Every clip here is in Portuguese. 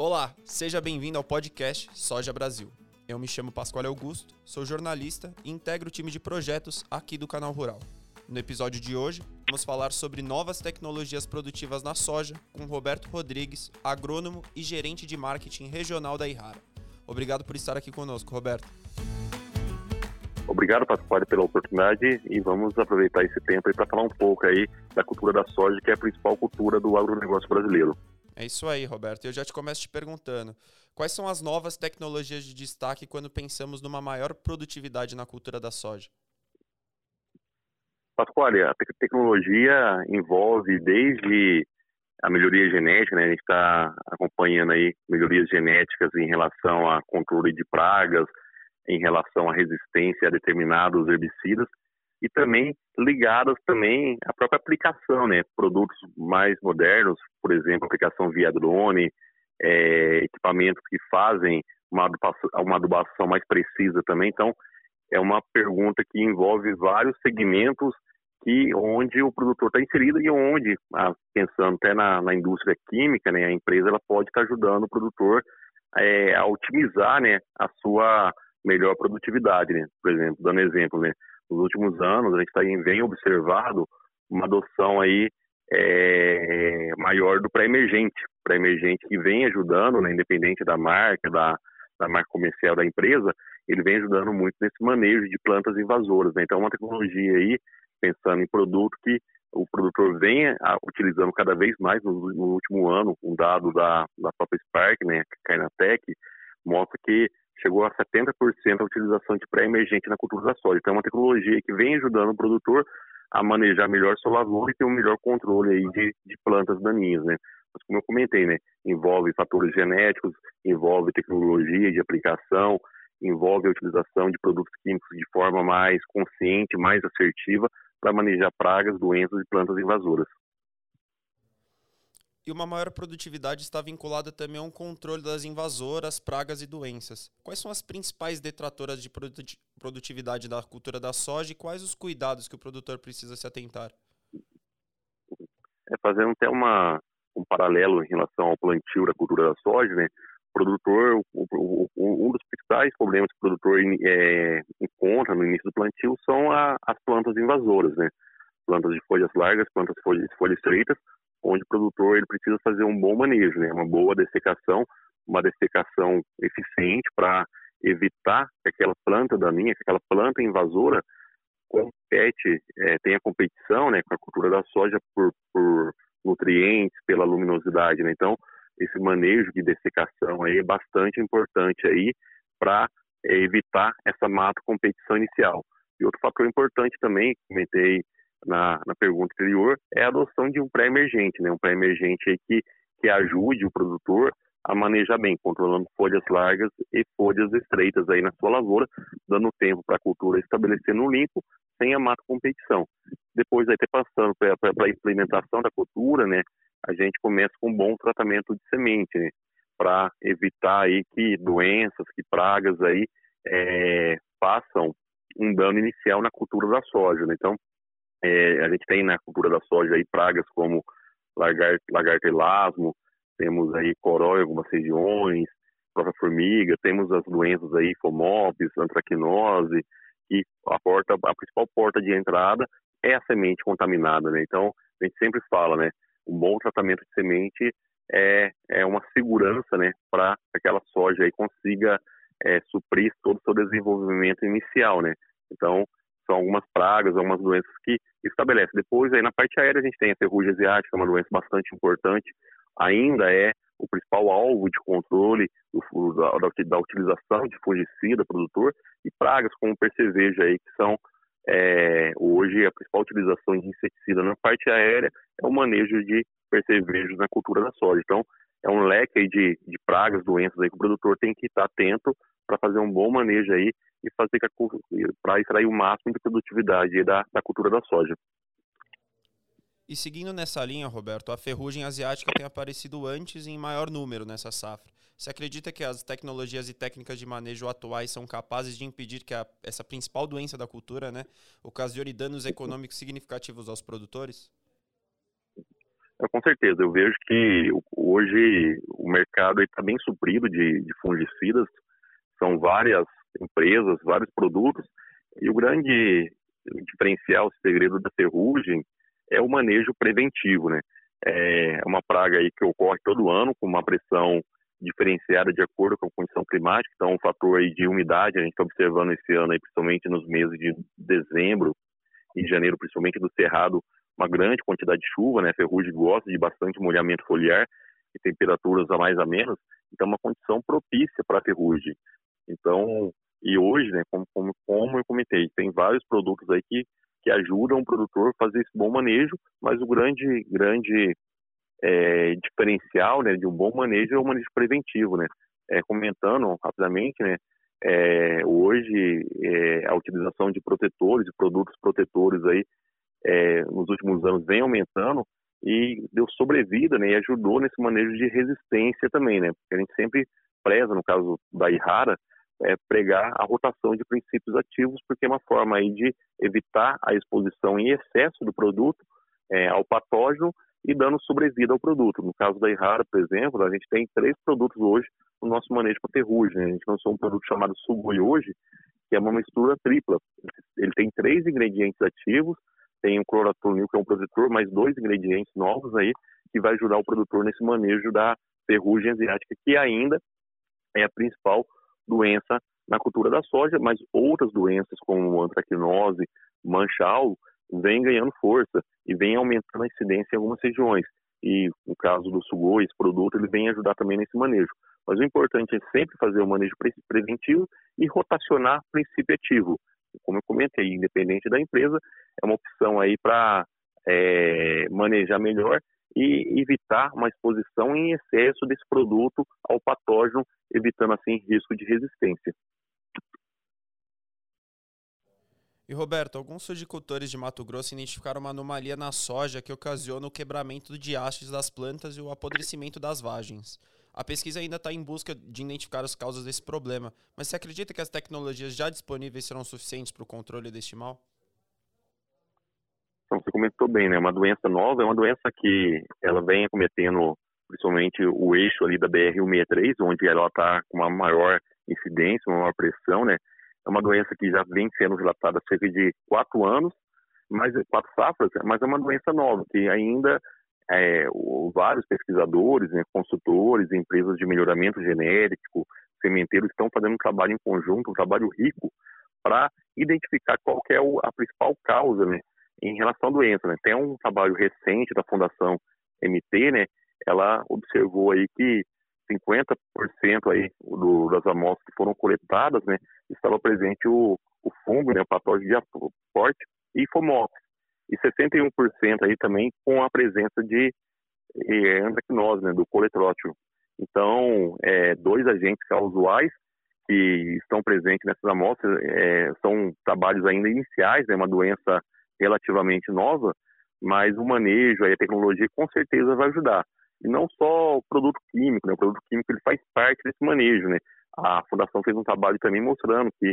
Olá, seja bem-vindo ao podcast Soja Brasil. Eu me chamo Pascoal Augusto, sou jornalista e integro o time de projetos aqui do canal Rural. No episódio de hoje, vamos falar sobre novas tecnologias produtivas na soja com Roberto Rodrigues, agrônomo e gerente de marketing regional da Ihara. Obrigado por estar aqui conosco, Roberto. Obrigado, Pascoal, pela oportunidade e vamos aproveitar esse tempo para falar um pouco aí da cultura da soja, que é a principal cultura do agronegócio brasileiro. É isso aí, Roberto. Eu já te começo te perguntando: quais são as novas tecnologias de destaque quando pensamos numa maior produtividade na cultura da soja? Pascoal, a tecnologia envolve desde a melhoria genética, né? A gente está acompanhando aí melhorias genéticas em relação a controle de pragas, em relação à resistência a determinados herbicidas, e também ligadas também à própria aplicação, né? Produtos mais modernos, por exemplo, aplicação via drone, é, equipamentos que fazem uma adubação, uma adubação mais precisa também. Então, é uma pergunta que envolve vários segmentos que onde o produtor está inserido e onde, pensando até na, na, indústria química, né, a empresa ela pode estar tá ajudando o produtor é, a otimizar, né, a sua melhor produtividade, né? Por exemplo, dando exemplo, né, nos últimos anos, a gente tá, vem observado uma adoção aí é, maior do pré-emergente, pré-emergente que vem ajudando, né, independente da marca, da, da marca comercial da empresa, ele vem ajudando muito nesse manejo de plantas invasoras. Né? Então, é uma tecnologia aí, pensando em produto que o produtor vem utilizando cada vez mais no, no, último ano, um dado da, da própria Spark, né, Kainatec, mostra que chegou a 70% a utilização de pré-emergente na cultura da soja. Então, é uma tecnologia que vem ajudando o produtor a manejar melhor sua lavoura e ter um melhor controle aí de, de plantas daninhas, né? Mas como eu comentei, né, envolve fatores genéticos, envolve tecnologia de aplicação, envolve a utilização de produtos químicos de forma mais consciente, mais assertiva para manejar pragas, doenças e plantas invasoras e uma maior produtividade está vinculada também a um controle das invasoras, pragas e doenças. Quais são as principais detratoras de produtividade da cultura da soja e quais os cuidados que o produtor precisa se atentar? É fazendo até uma, um paralelo em relação ao plantio da cultura da soja, né? O produtor, um dos principais problemas que o produtor é, encontra no início do plantio são a, as plantas invasoras, né? Plantas de folhas largas, plantas de folhas, folhas estreitas, onde o produtor ele precisa fazer um bom manejo, né? uma boa dessecação, uma dessecação eficiente para evitar que aquela planta daninha, que aquela planta invasora compete, é, tenha competição né, com a cultura da soja por, por nutrientes, pela luminosidade. Né? Então, esse manejo de dessecação aí é bastante importante aí para é, evitar essa mata competição inicial. E outro fator importante também, comentei na, na pergunta anterior, é a adoção de um pré-emergente, né? um pré-emergente que, que ajude o produtor a manejar bem, controlando folhas largas e folhas estreitas aí na sua lavoura, dando tempo para a cultura estabelecer no limpo, sem a mata competição. Depois, até passando para a implementação da cultura, né, a gente começa com um bom tratamento de semente, né, para evitar aí que doenças, que pragas aí é, façam um dano inicial na cultura da soja. Né? Então, é, a gente tem na cultura da soja aí pragas como lagarto, lagarto elasmo, temos aí corói em algumas regiões, própria formiga, temos as doenças aí, fomopis, antracnose, que a porta, a principal porta de entrada é a semente contaminada, né? Então, a gente sempre fala, né? Um bom tratamento de semente é, é uma segurança, né? Para que aquela soja aí consiga é, suprir todo o seu desenvolvimento inicial, né? Então, são algumas pragas, algumas doenças que estabelece. Depois, aí na parte aérea, a gente tem a ferrugem asiática, uma doença bastante importante, ainda é o principal alvo de controle do, da, da, utilização de fungicida produtor e pragas como o percevejo aí, que são é, hoje a principal utilização de inseticida na parte aérea é o manejo de percevejos na cultura da soja. Então, é um leque de, de pragas, doenças aí que o produtor tem que estar atento para fazer um bom manejo aí e fazer para extrair o máximo de produtividade da, da cultura da soja. E seguindo nessa linha, Roberto, a ferrugem asiática tem aparecido antes em maior número nessa safra. Você acredita que as tecnologias e técnicas de manejo atuais são capazes de impedir que a, essa principal doença da cultura né, ocasione danos econômicos significativos aos produtores? É, com certeza, eu vejo que hoje o mercado está bem suprido de, de fungicidas, são várias empresas, vários produtos, e o grande diferencial, o segredo da ferrugem é o manejo preventivo, né? É uma praga aí que ocorre todo ano com uma pressão diferenciada de acordo com a condição climática, então o fator aí de umidade a gente está observando esse ano aí, principalmente nos meses de dezembro e janeiro, principalmente do cerrado, uma grande quantidade de chuva, né? A ferrugem gosta de bastante molhamento foliar e temperaturas a mais a menos, então é uma condição propícia para a ferrugem. Então, e hoje, né, como, como, como eu comentei, tem vários produtos aí que, que ajudam o produtor a fazer esse bom manejo, mas o grande, grande é, diferencial né, de um bom manejo é o manejo preventivo. Né? É, comentando rapidamente, né, é, hoje é, a utilização de protetores, de produtos protetores aí, é, nos últimos anos vem aumentando e deu sobrevida né, e ajudou nesse manejo de resistência também, né? Porque a gente sempre preza, no caso da Ihara, é, pregar a rotação de princípios ativos, porque é uma forma aí de evitar a exposição em excesso do produto é, ao patógeno e dando sobrevida ao produto. No caso da Ihara, por exemplo, a gente tem três produtos hoje no nosso manejo para ferrugem. Né? A gente lançou um produto chamado Sugoi hoje, que é uma mistura tripla. Ele tem três ingredientes ativos, tem o cloratonil, que é um protetor, mais dois ingredientes novos aí, que vai ajudar o produtor nesse manejo da ferrugem asiática, que ainda é a principal doença na cultura da soja, mas outras doenças como antracnose, manchal, vêm ganhando força e vem aumentando a incidência em algumas regiões. E no caso do sugoi, esse produto, ele vem ajudar também nesse manejo. Mas o importante é sempre fazer o manejo preventivo e rotacionar princípio ativo. Como eu comentei, independente da empresa, é uma opção aí para é, manejar melhor e evitar uma exposição em excesso desse produto ao patógeno, evitando assim risco de resistência. E Roberto, alguns sojicultores de Mato Grosso identificaram uma anomalia na soja que ocasiona o quebramento de hastes das plantas e o apodrecimento das vagens. A pesquisa ainda está em busca de identificar as causas desse problema, mas você acredita que as tecnologias já disponíveis serão suficientes para o controle deste mal? Então, você comentou bem, né? Uma doença nova, é uma doença que ela vem acometendo principalmente o eixo ali da BR-163, onde ela está com uma maior incidência, uma maior pressão, né? É uma doença que já vem sendo relatada há cerca de quatro anos, mais quatro safras, mas é uma doença nova, que ainda é, vários pesquisadores, né, consultores, empresas de melhoramento genérico, sementeiros estão fazendo um trabalho em conjunto, um trabalho rico, para identificar qual é a principal causa né, em relação à doença. Né. Tem um trabalho recente da Fundação MT, né, ela observou aí que 50% aí do, das amostras que foram coletadas, né, estava presente o, o fungo, né, o patógeno de aporte e fomópolis. E 61% aí também com a presença de antracnose, né, do coletrótilo. Então, é, dois agentes causais que estão presentes nessas amostras é, são trabalhos ainda iniciais, é né, uma doença relativamente nova, mas o manejo, a tecnologia com certeza vai ajudar. E não só o produto químico, né? O produto químico ele faz parte desse manejo, né? A fundação fez um trabalho também mostrando que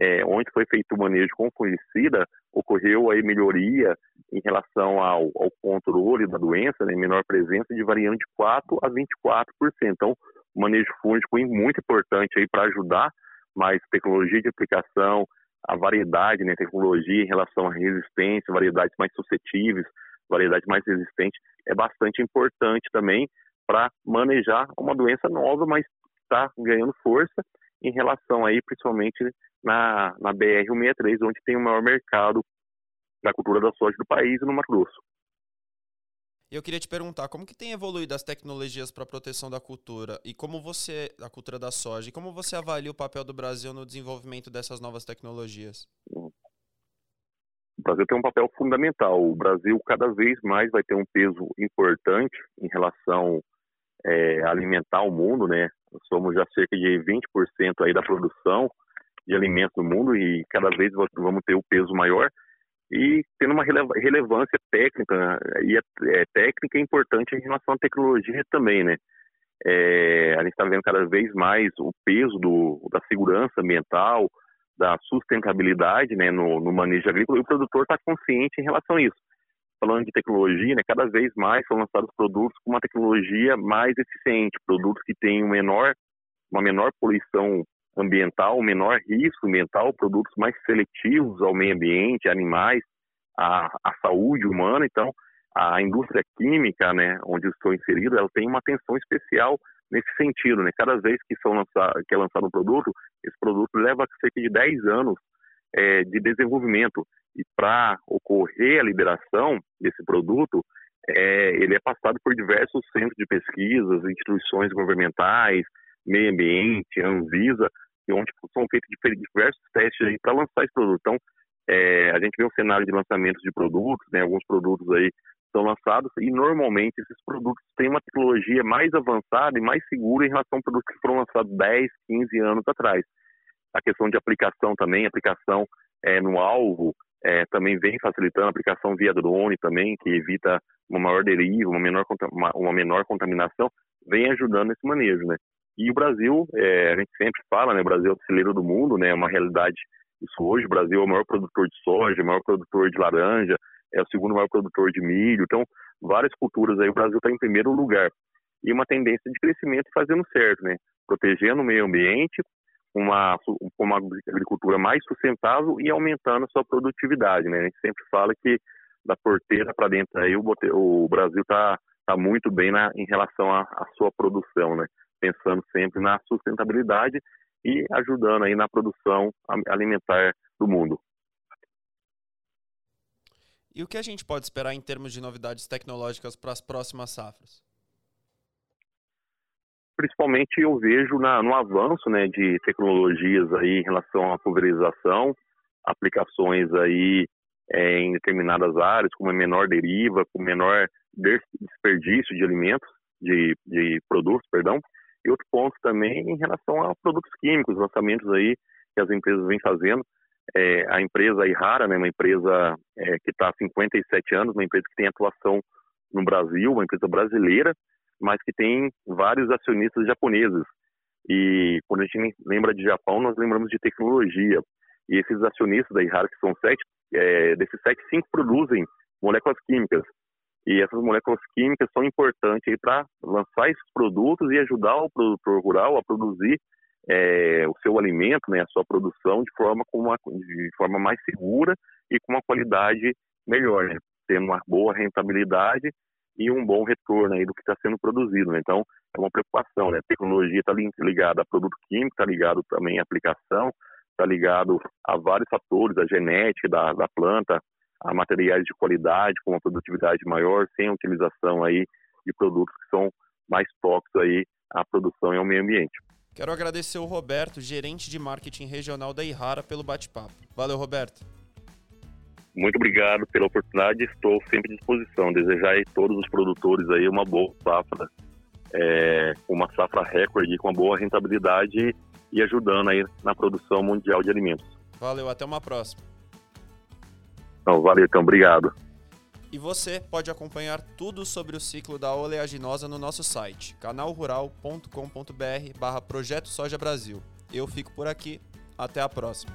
é, onde foi feito o manejo com fungicida, ocorreu aí melhoria em relação ao, ao controle da doença, né, menor presença de variante de 4 a 24%. Então, o manejo fúngico é muito importante aí para ajudar, mas tecnologia de aplicação, a variedade, né, tecnologia em relação à resistência, variedades mais suscetíveis, variedade mais resistente, é bastante importante também para manejar uma doença nova, mas está ganhando força em relação aí, principalmente na, na BR-163, onde tem o maior mercado da cultura da soja do país e no Mato Grosso. Eu queria te perguntar, como que tem evoluído as tecnologias para a proteção da cultura e como você, a cultura da soja, e como você avalia o papel do Brasil no desenvolvimento dessas novas tecnologias? O Brasil tem um papel fundamental. O Brasil cada vez mais vai ter um peso importante em relação é, a alimentar o mundo, né? Somos já cerca de 20% aí da produção de alimentos no mundo e cada vez vamos ter o peso maior e tendo uma relevância técnica e é, é, técnica importante em relação à tecnologia também, né? É, a gente está vendo cada vez mais o peso do, da segurança ambiental, da sustentabilidade né, no, no manejo agrícola, e o produtor está consciente em relação a isso. Falando de tecnologia, né, cada vez mais são lançados produtos com uma tecnologia mais eficiente, produtos que têm um menor, uma menor poluição ambiental, um menor risco ambiental, produtos mais seletivos ao meio ambiente, animais, à, à saúde humana. Então, a indústria química, né, onde estou inserido, ela tem uma atenção especial nesse sentido, né? Cada vez que são lançar, que é lançado um produto, esse produto leva cerca de 10 anos é, de desenvolvimento e para ocorrer a liberação desse produto, é, ele é passado por diversos centros de pesquisas, instituições governamentais, meio ambiente, Anvisa, onde são feitos diversos testes para lançar esse produto. Então, é, a gente vê um cenário de lançamentos de produtos, né, alguns produtos aí são lançados e normalmente esses produtos têm uma tecnologia mais avançada e mais segura em relação a produtos que foram lançados 10, 15 anos atrás. A questão de aplicação também, aplicação é, no alvo, é, também vem facilitando a aplicação via drone também, que evita uma maior deriva, uma menor, uma, menor contaminação, vem ajudando nesse manejo, né? E o Brasil, é, a gente sempre fala, né? O Brasil é o celeiro do mundo, né? É uma realidade isso hoje. O Brasil é o maior produtor de soja, o maior produtor de laranja, é o segundo maior produtor de milho. Então, várias culturas aí, o Brasil está em primeiro lugar. E uma tendência de crescimento fazendo certo, né? Protegendo o meio ambiente, uma, uma agricultura mais sustentável e aumentando a sua produtividade, né? A gente sempre fala que da porteira para dentro aí o, o Brasil está tá muito bem na, em relação à sua produção, né? Pensando sempre na sustentabilidade e ajudando aí na produção alimentar do mundo. E o que a gente pode esperar em termos de novidades tecnológicas para as próximas safras? Principalmente eu vejo na, no avanço né, de tecnologias aí em relação à pulverização, aplicações aí é, em determinadas áreas, com uma menor deriva, com menor desperdício de alimentos, de, de produtos, perdão. E outro ponto também em relação a produtos químicos, lançamentos aí que as empresas vêm fazendo. É, a empresa Ihara, né, uma empresa é, que está há 57 anos, uma empresa que tem atuação no Brasil, uma empresa brasileira, mas que tem vários acionistas japoneses. E quando a gente lembra de Japão, nós lembramos de tecnologia. E esses acionistas da Ihara, que são sete, é, desses sete, cinco produzem moléculas químicas. E essas moléculas químicas são importantes para lançar esses produtos e ajudar o produtor rural a produzir é, o seu alimento, né, a sua produção de forma, com uma, de forma mais segura e com uma qualidade melhor, né, tendo uma boa rentabilidade e um bom retorno aí do que está sendo produzido. Né? Então, é uma preocupação. Né? A tecnologia está ligada a produto químico, está ligado também à aplicação, está ligado a vários fatores, a genética da, da planta, a materiais de qualidade com uma produtividade maior, sem a utilização aí de produtos que são mais tóxicos aí à produção e ao meio ambiente. Quero agradecer o Roberto, gerente de marketing regional da Ihara, pelo bate-papo. Valeu, Roberto. Muito obrigado pela oportunidade. Estou sempre à disposição. Desejar a todos os produtores aí uma boa safra, é, uma safra recorde com uma boa rentabilidade e ajudando aí na produção mundial de alimentos. Valeu, até uma próxima. Não, valeu, então, obrigado. E você pode acompanhar tudo sobre o ciclo da oleaginosa no nosso site, canalrural.com.br barra Projeto Soja Brasil. Eu fico por aqui, até a próxima.